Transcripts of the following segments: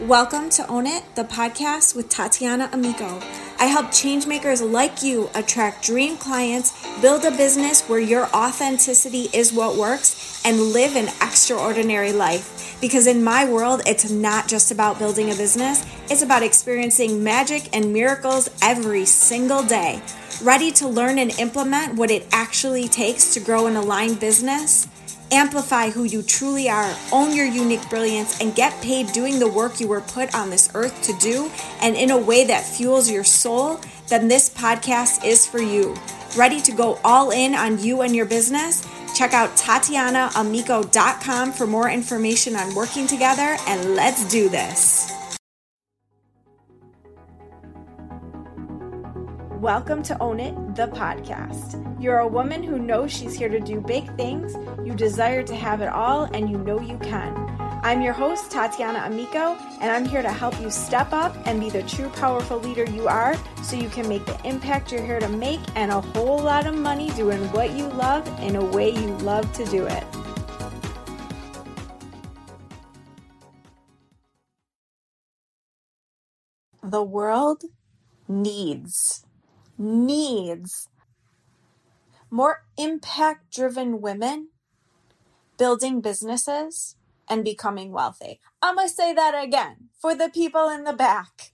Welcome to Own It, the podcast with Tatiana Amico. I help changemakers like you attract dream clients, build a business where your authenticity is what works, and live an extraordinary life. Because in my world, it's not just about building a business, it's about experiencing magic and miracles every single day. Ready to learn and implement what it actually takes to grow an aligned business? Amplify who you truly are, own your unique brilliance, and get paid doing the work you were put on this earth to do and in a way that fuels your soul, then this podcast is for you. Ready to go all in on you and your business? Check out TatianaAmico.com for more information on working together, and let's do this. Welcome to Own It, the podcast. You're a woman who knows she's here to do big things, you desire to have it all, and you know you can. I'm your host, Tatiana Amico, and I'm here to help you step up and be the true powerful leader you are so you can make the impact you're here to make and a whole lot of money doing what you love in a way you love to do it. The world needs needs more impact driven women building businesses and becoming wealthy. I'm going to say that again for the people in the back.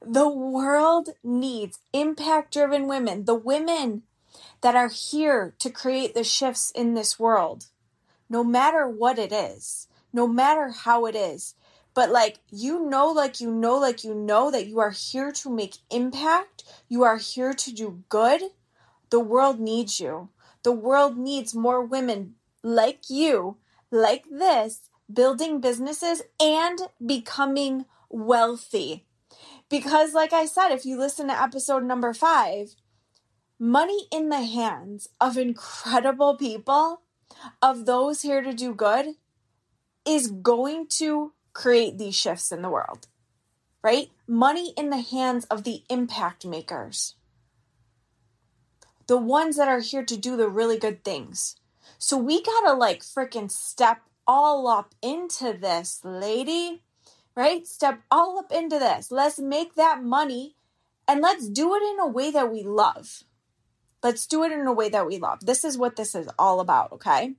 The world needs impact driven women, the women that are here to create the shifts in this world, no matter what it is, no matter how it is but like you know like you know like you know that you are here to make impact. You are here to do good. The world needs you. The world needs more women like you like this building businesses and becoming wealthy. Because like i said if you listen to episode number 5 money in the hands of incredible people of those here to do good is going to create these shifts in the world, right? Money in the hands of the impact makers, the ones that are here to do the really good things. So we gotta like freaking step all up into this, lady, right? Step all up into this. Let's make that money and let's do it in a way that we love. Let's do it in a way that we love. This is what this is all about, okay?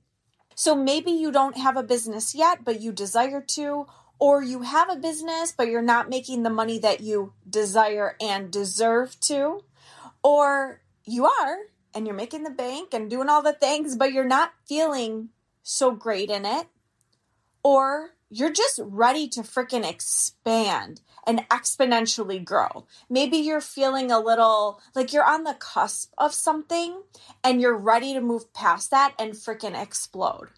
So maybe you don't have a business yet, but you desire to, or you have a business but you're not making the money that you desire and deserve to, or you are and you're making the bank and doing all the things but you're not feeling so great in it, or you're just ready to freaking expand and exponentially grow. Maybe you're feeling a little like you're on the cusp of something and you're ready to move past that and freaking explode.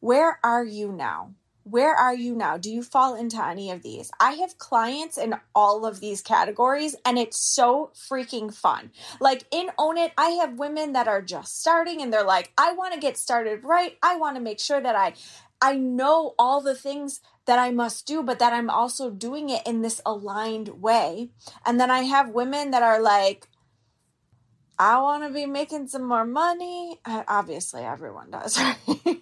Where are you now? Where are you now? Do you fall into any of these? I have clients in all of these categories and it's so freaking fun. Like in Own It, I have women that are just starting and they're like, I want to get started right. I want to make sure that I I know all the things that I must do, but that I'm also doing it in this aligned way. And then I have women that are like, I want to be making some more money. Obviously, everyone does, right?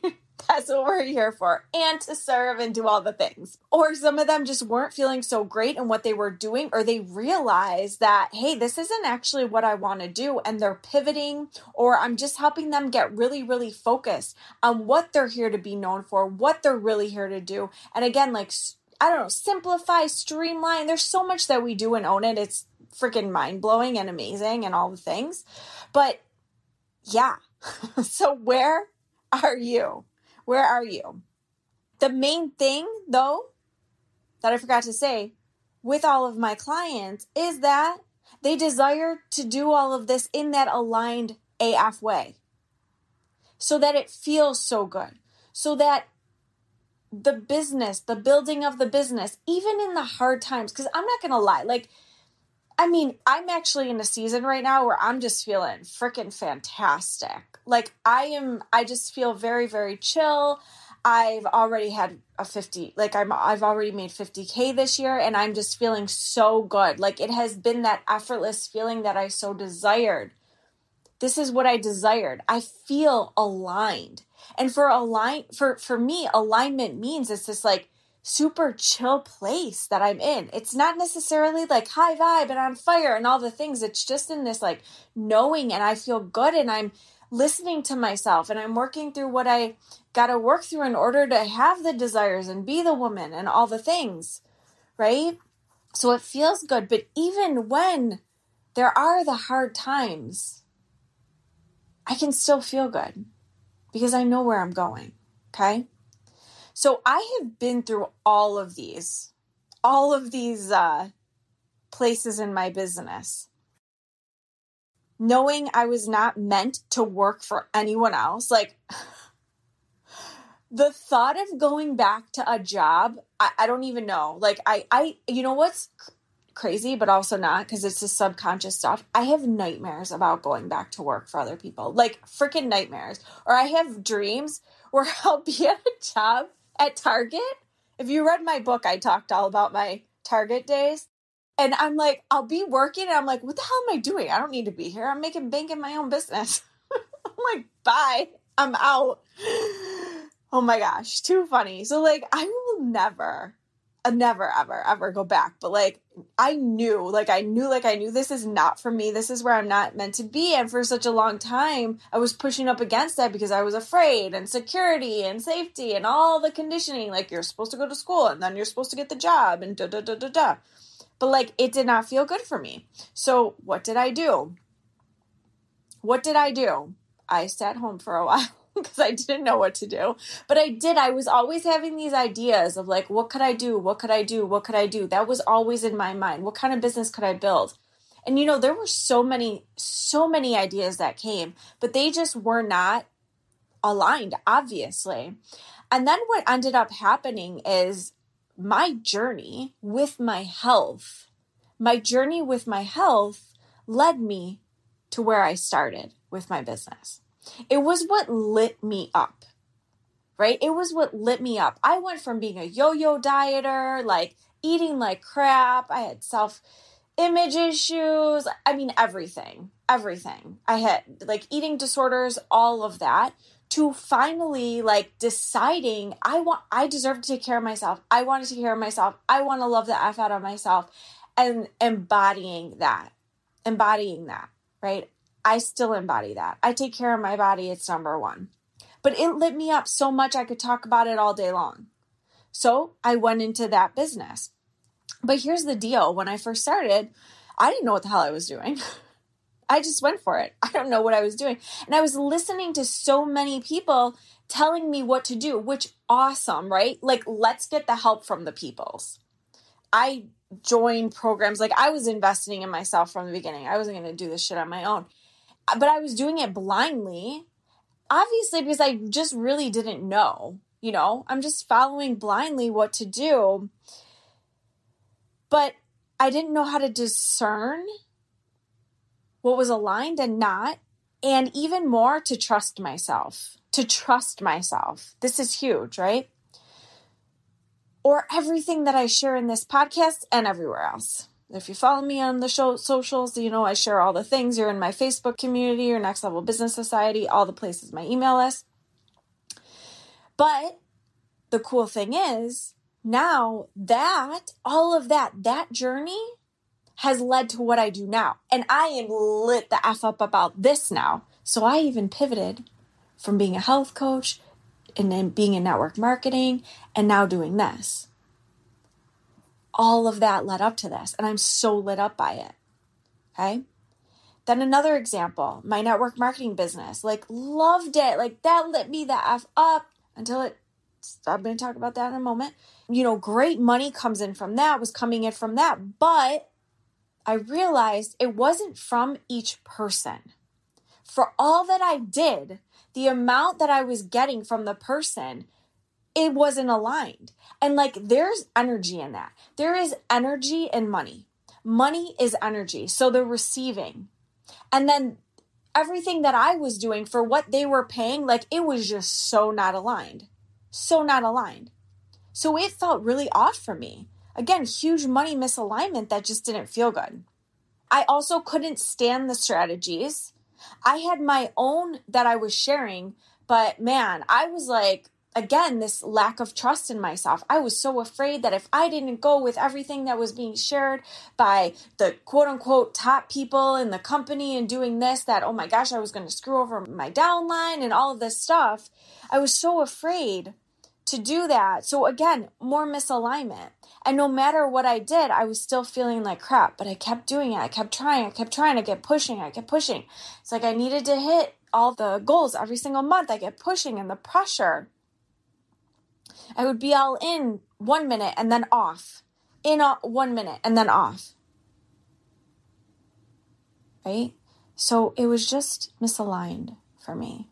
That's what we're here for, and to serve and do all the things. Or some of them just weren't feeling so great in what they were doing, or they realized that, hey, this isn't actually what I want to do, and they're pivoting, or I'm just helping them get really, really focused on what they're here to be known for, what they're really here to do. And again, like, I don't know, simplify, streamline. There's so much that we do and own it. It's freaking mind blowing and amazing and all the things. But yeah. so where are you? Where are you? The main thing, though, that I forgot to say with all of my clients is that they desire to do all of this in that aligned AF way so that it feels so good, so that the business, the building of the business, even in the hard times, because I'm not going to lie, like, I mean, I'm actually in a season right now where I'm just feeling freaking fantastic. Like I am I just feel very very chill. I've already had a 50 like I'm I've already made 50k this year and I'm just feeling so good. Like it has been that effortless feeling that I so desired. This is what I desired. I feel aligned. And for align for for me alignment means it's just like super chill place that I'm in. It's not necessarily like high vibe and on fire and all the things. It's just in this like knowing and I feel good and I'm listening to myself and I'm working through what I got to work through in order to have the desires and be the woman and all the things, right? So it feels good. But even when there are the hard times, I can still feel good because I know where I'm going. Okay. So I have been through all of these, all of these uh, places in my business. Knowing I was not meant to work for anyone else, like the thought of going back to a job, I, I don't even know. Like I, I, you know what's crazy, but also not because it's just subconscious stuff. I have nightmares about going back to work for other people, like freaking nightmares. Or I have dreams where I'll be at a job at Target. If you read my book, I talked all about my Target days. And I'm like, I'll be working and I'm like, what the hell am I doing? I don't need to be here. I'm making bank in my own business. I'm like, bye. I'm out. Oh my gosh, too funny. So like I will never Uh, never ever ever go back. But like i knew like i knew like i knew this is not for me. This is where i'm not meant to be. And for such a long time i was pushing up against that because i was afraid and security and safety and all the conditioning. Like you're supposed to go to school and then you're supposed to get the job and da da da da da. But like it did not feel good for me. So what did i do? What did i do? I sat home for a while because I didn't know what to do. But I did. I was always having these ideas of like, what could I do? What could I do? What could I do? That was always in my mind. What kind of business could I build? And you know, there were so many, so many ideas that came, but they just were not aligned, obviously. And then what ended up happening is my journey with my health, my journey with my health led me to where I started with my business. It was what lit me up, right? It was what lit me up. I went from being a yo yo dieter, like eating like crap. I had self image issues. I mean, everything, everything. I had like eating disorders, all of that to finally like deciding I want I deserve to take care of myself. I want to take care of myself. I want to love the F out of myself and embodying that. Embodying that, right? I still embody that. I take care of my body, it's number one. But it lit me up so much I could talk about it all day long. So I went into that business. But here's the deal when I first started, I didn't know what the hell I was doing. I just went for it. I don't know what I was doing. And I was listening to so many people telling me what to do, which awesome, right? Like let's get the help from the peoples. I joined programs like I was investing in myself from the beginning. I wasn't going to do this shit on my own but I was doing it blindly, obviously, because I just really didn't know. You know, I'm just following blindly what to do. But I didn't know how to discern what was aligned and not. And even more to trust myself, to trust myself. This is huge, right? Or everything that I share in this podcast and everywhere else. If you follow me on the show socials, you know I share all the things. You're in my Facebook community, your Next Level Business Society, all the places, my email list. But the cool thing is, now that all of that, that journey has led to what I do now. And I am lit the F up about this now. So I even pivoted from being a health coach and then being in network marketing and now doing this all of that led up to this. And I'm so lit up by it. Okay. Then another example, my network marketing business, like loved it. Like that lit me the F up until it, I'm going to talk about that in a moment. You know, great money comes in from that, was coming in from that. But I realized it wasn't from each person. For all that I did, the amount that I was getting from the person it wasn't aligned. And like there's energy in that. There is energy in money. Money is energy. So they're receiving. And then everything that I was doing for what they were paying, like it was just so not aligned. So not aligned. So it felt really off for me. Again, huge money misalignment that just didn't feel good. I also couldn't stand the strategies. I had my own that I was sharing, but man, I was like, again, this lack of trust in myself. I was so afraid that if I didn't go with everything that was being shared by the quote unquote top people in the company and doing this, that, oh my gosh, I was going to screw over my downline and all of this stuff. I was so afraid to do that. So again, more misalignment. And no matter what I did, I was still feeling like crap, but I kept doing it. I kept trying. I kept trying. I kept pushing. I kept pushing. It's like I needed to hit all the goals every single month. I kept pushing and the pressure I would be all in one minute and then off, in one minute and then off. Right? So it was just misaligned for me.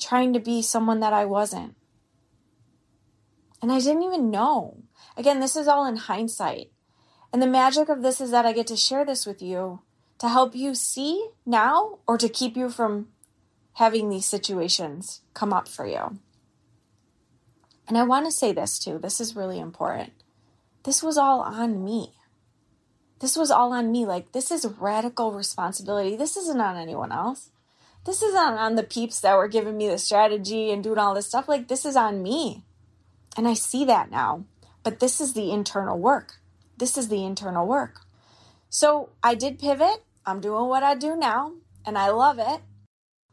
Trying to be someone that I wasn't. And I didn't even know. Again, this is all in hindsight. And the magic of this is that I get to share this with you to help you see now or to keep you from having these situations come up for you. And I want to say this too. This is really important. This was all on me. This was all on me. Like, this is radical responsibility. This isn't on anyone else. This isn't on the peeps that were giving me the strategy and doing all this stuff. Like, this is on me. And I see that now. But this is the internal work. This is the internal work. So I did pivot. I'm doing what I do now, and I love it.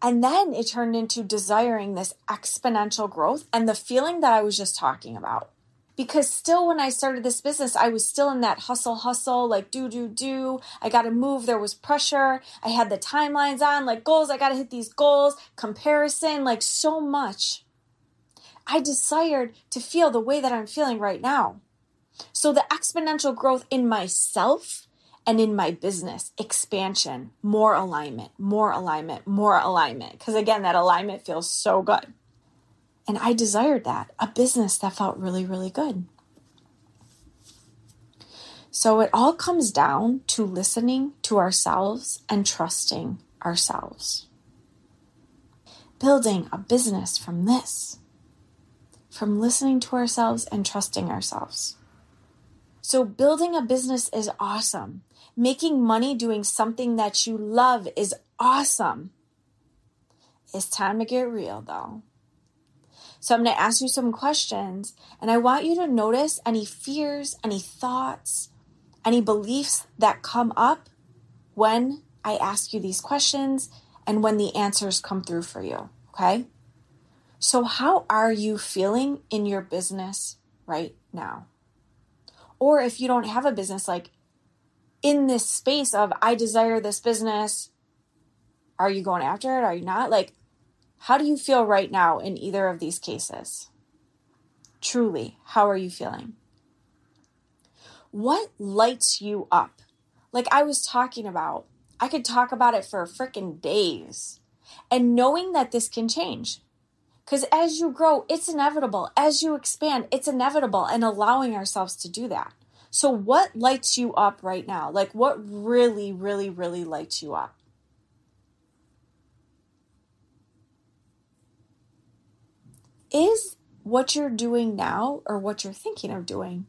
And then it turned into desiring this exponential growth and the feeling that I was just talking about. Because still, when I started this business, I was still in that hustle, hustle, like do, do, do. I got to move. There was pressure. I had the timelines on, like goals. I got to hit these goals, comparison, like so much. I desired to feel the way that I'm feeling right now. So the exponential growth in myself and in my business expansion more alignment more alignment more alignment. Because again that alignment feels so good. And i desired that a business that felt really really good. So it all comes down to listening to ourselves and trusting ourselves. Building a business from this from listening to ourselves and trusting ourselves. So, building a business is awesome. Making money doing something that you love is awesome. It's time to get real though. So, I'm going to ask you some questions, and I want you to notice any fears, any thoughts, any beliefs that come up when I ask you these questions and when the answers come through for you. Okay? So, how are you feeling in your business right now? Or if you don't have a business, like in this space of, I desire this business, are you going after it? Are you not? Like, how do you feel right now in either of these cases? Truly, how are you feeling? What lights you up? Like I was talking about, I could talk about it for freaking days. And knowing that this can change. Because as you grow, it's inevitable. As you expand, it's inevitable, and allowing ourselves to do that. So, what lights you up right now? Like, what really, really, really lights you up? Is what you're doing now or what you're thinking of doing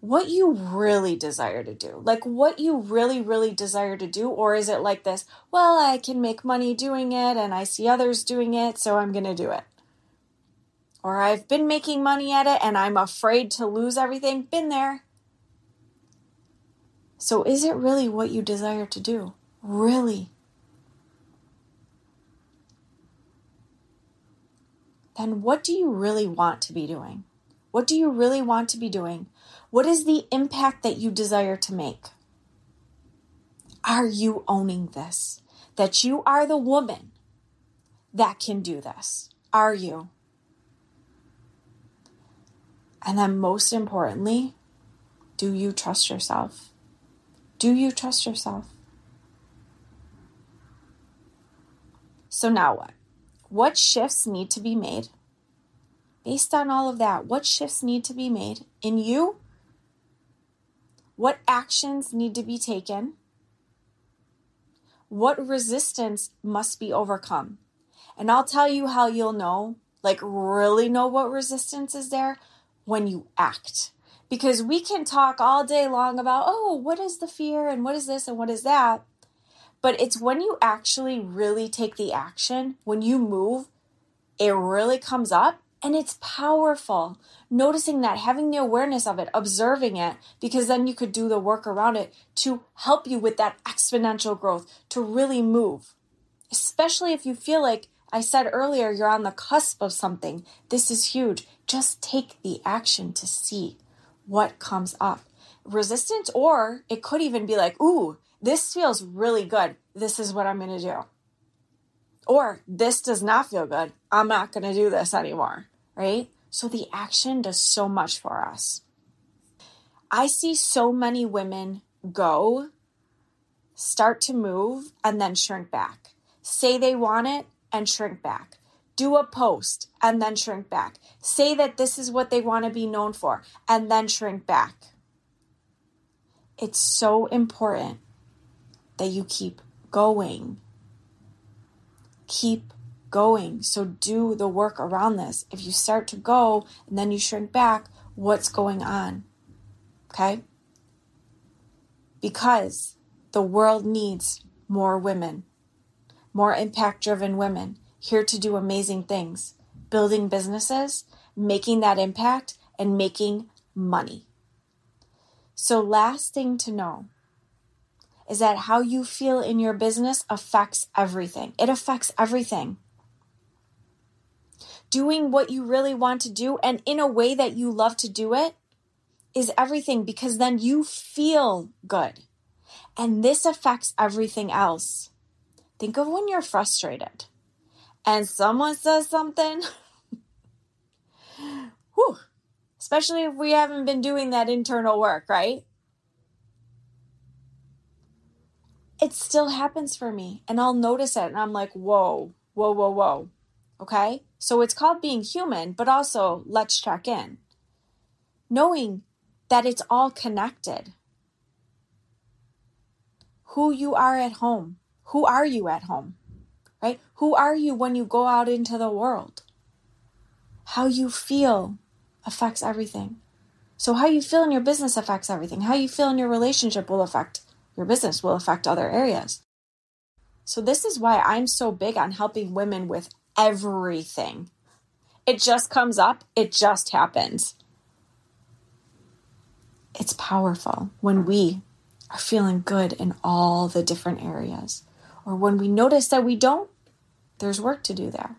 what you really desire to do? Like, what you really, really desire to do? Or is it like this, well, I can make money doing it and I see others doing it, so I'm going to do it? Or I've been making money at it and I'm afraid to lose everything. Been there. So, is it really what you desire to do? Really? Then, what do you really want to be doing? What do you really want to be doing? What is the impact that you desire to make? Are you owning this? That you are the woman that can do this? Are you? And then, most importantly, do you trust yourself? Do you trust yourself? So, now what? What shifts need to be made? Based on all of that, what shifts need to be made in you? What actions need to be taken? What resistance must be overcome? And I'll tell you how you'll know, like, really know what resistance is there when you act. Because we can talk all day long about, oh, what is the fear and what is this and what is that? But it's when you actually really take the action, when you move, it really comes up and it's powerful. Noticing that, having the awareness of it, observing it, because then you could do the work around it to help you with that exponential growth, to really move. Especially if you feel like I said earlier, you're on the cusp of something. This is huge. Just take the action to see what comes up. Resistance, or it could even be like, ooh, this feels really good. This is what I'm going to do. Or this does not feel good. I'm not going to do this anymore, right? So the action does so much for us. I see so many women go, start to move, and then shrink back. Say they want it and shrink back. Do a post and then shrink back. Say that this is what they want to be known for and then shrink back. It's so important that you keep going keep going. So do the work around this. If you start to go and then you shrink back, what's going on? Okay? Because the world needs more women, more impact driven women here to do amazing things, building businesses, making that impact, and making money. So, last thing to know is that how you feel in your business affects everything. It affects everything. Doing what you really want to do and in a way that you love to do it is everything because then you feel good. And this affects everything else. Think of when you're frustrated and someone says something. Whew, especially if we haven't been doing that internal work, right? it still happens for me and I'll notice it and I'm like, whoa, whoa, whoa, whoa. Okay? So it's called being human, but also let's check in. Knowing that it's all connected. Who you are at home. Who are you at home? Right? Who are you when you go out into the world? How you feel affects everything. So, how you feel in your business affects everything. How you feel in your relationship will affect your business will affect other areas. So, this is why I'm so big on helping women with everything. It just comes up, it just happens. It's powerful when we are feeling good in all the different areas. Or when we notice that we don't, there's work to do there.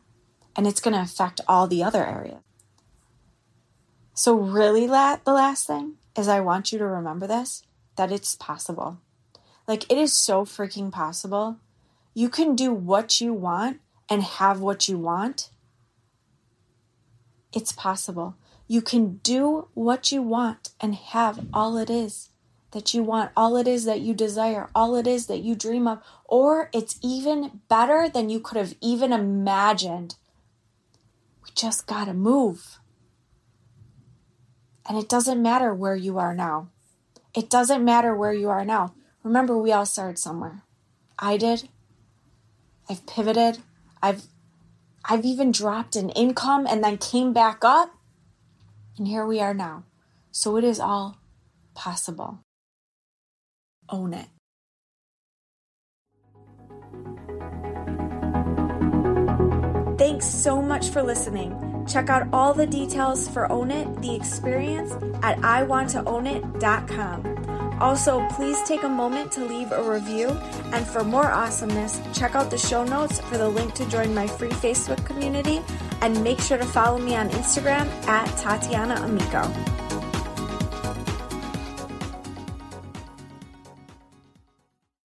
And it's going to affect all the other areas. So, really, the last thing is I want you to remember this that it's possible. Like, it is so freaking possible. You can do what you want and have what you want. It's possible. You can do what you want and have all it is that you want, all it is that you desire, all it is that you dream of, or it's even better than you could have even imagined. We just got to move. And it doesn't matter where you are now. It doesn't matter where you are now. Remember, we all started somewhere. I did. I've pivoted. I've I've even dropped an income and then came back up. And here we are now. So it is all possible. Own it. Thanks so much for listening. Check out all the details for Own It, the experience, at iwanttoownit.com. Also, please take a moment to leave a review. And for more awesomeness, check out the show notes for the link to join my free Facebook community. And make sure to follow me on Instagram at Tatiana Amico.